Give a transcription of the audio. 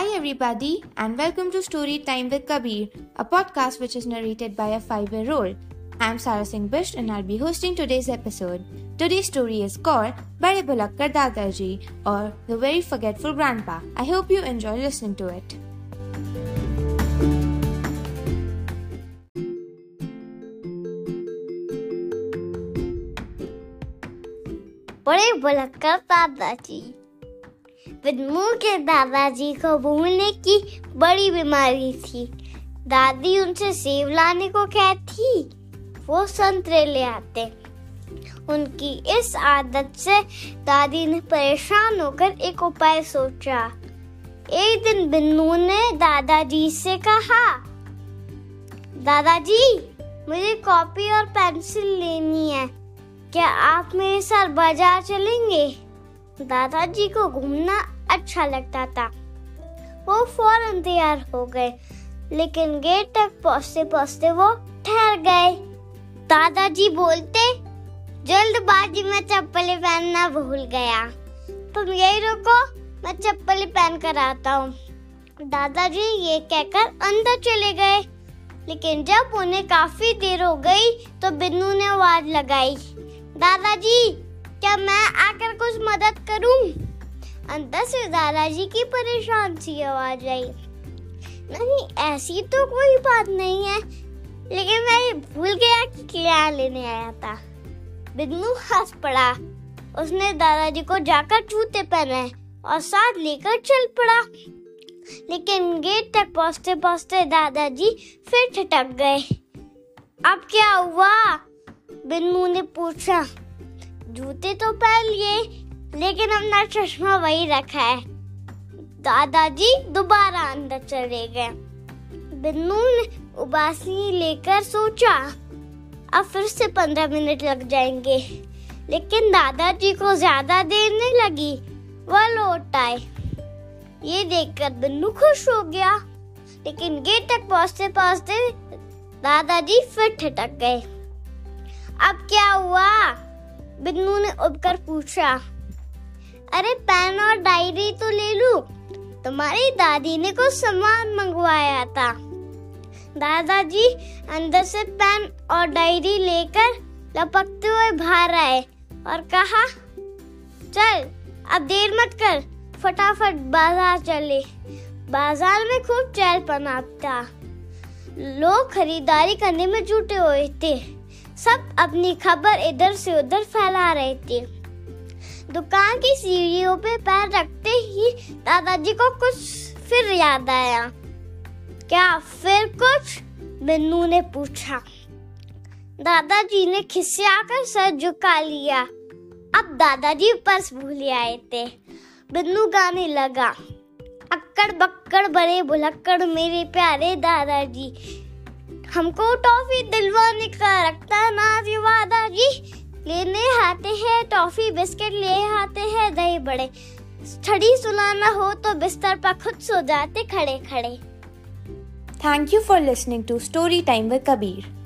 Hi, everybody, and welcome to Story Time with Kabir, a podcast which is narrated by a five year old. I'm Sara Singh Bisht, and I'll be hosting today's episode. Today's story is called Bade Bulakkar Dadaji, or The Very Forgetful Grandpa. I hope you enjoy listening to it. Bade Bulakkar Dadaji Binnu के दादाजी को भूलने की बड़ी बीमारी थी। दादी उनसे सेब लाने को कहती वो संतरे ले आते। उनकी इस आदत से दादी ने परेशान होकर एक उपाय सोचा। एक दिन बिन्नू ने दादाजी से कहा, दादाजी, मुझे कॉपी और पेंसिल लेनी है। क्या आप मेरे साथ बाज़ार चलेंगे? दादाजी को घूमना अच्छा लगता था। वो फ़ौरन तैयार हो गए, लेकिन गेट तक पहुँचते पहुँचते वो ठहर गए। दादाजी बोलते, जल्दबाजी में चप्पलें पहनना भूल गया। तुम यही रुको, मैं चप्पलें पहन कर आता हूँ। दादाजी ये कहकर अंदर चले गए, लेकिन जब उन्हें काफ़ी देर हो गई तो बिन्नू ने आवाज़ लगाई, दादाजी, क्या मैं आकर मदद करूँ? अंदर से दादाजी की परेशान सी आवाज़ आई। नहीं, ऐसी तो कोई बात नहीं है, लेकिन मैं भूल गया कि क्या लेने आया था। बिन्नू हंस पड़ा। उसने दादाजी को जाकर जूते पहने और साथ लेकर चल पड़ा। लेकिन गेट तक पहुँचते पहुँचते दादाजी फिर ठटक गए। अब क्या हुआ? बिन्नू ने पूछा। जूते तो पहन लिए लेकिन अपना चश्मा वही रखा है। दादाजी दोबारा अंदर चले गए। बिन्नू ने उबासी लेकर सोचा, अब फिर से पंद्रह मिनट लग जाएँगे। लेकिन दादाजी को ज़्यादा देर नहीं लगी, वह लौट आए। ये देखकर बिन्नू खुश हो गया, लेकिन गेट तक पहुँचते पहुँचते दादाजी फिर ठटक गए। अब क्या हुआ? बिन्नू ने उबकर पूछा अरे पेन और डायरी तो ले लू। तुम्हारी दादी ने कुछ सामान मंगवाया था। दादाजी अंदर से पेन और डायरी लेकर लपकते हुए बाहर आए और कहा, चल, अब देर मत कर, फटाफट बाज़ार चले। बाज़ार में खूब चहल पना था। लोग खरीदारी करने में जुटे हुए थे। सब अपनी खबर इधर से उधर फैला रहे थे। दुकान की सीढ़ियों पे पैर रखते ही दादाजी को कुछ फिर याद आया। क्या फिर कुछ? बिन्नू ने पूछा। दादाजी ने खिस्से सर झुका लिया। अब दादाजी पर्स भूल आए थे। बिन्नू गाने लगा। अक्कड़ बक्कड़ बड़े भुलक्कड़ मेरे प्यारे दादाजी। हमको टॉफी दिलवाने का रखता ना जी लेने आते हैं, टॉफी, बिस्किट ले आते हैं, दही बड़े। छड़ी सुलाना हो तो बिस्तर पर खुद सो जाते खड़े खड़े। Thank you for listening to story time with Kabir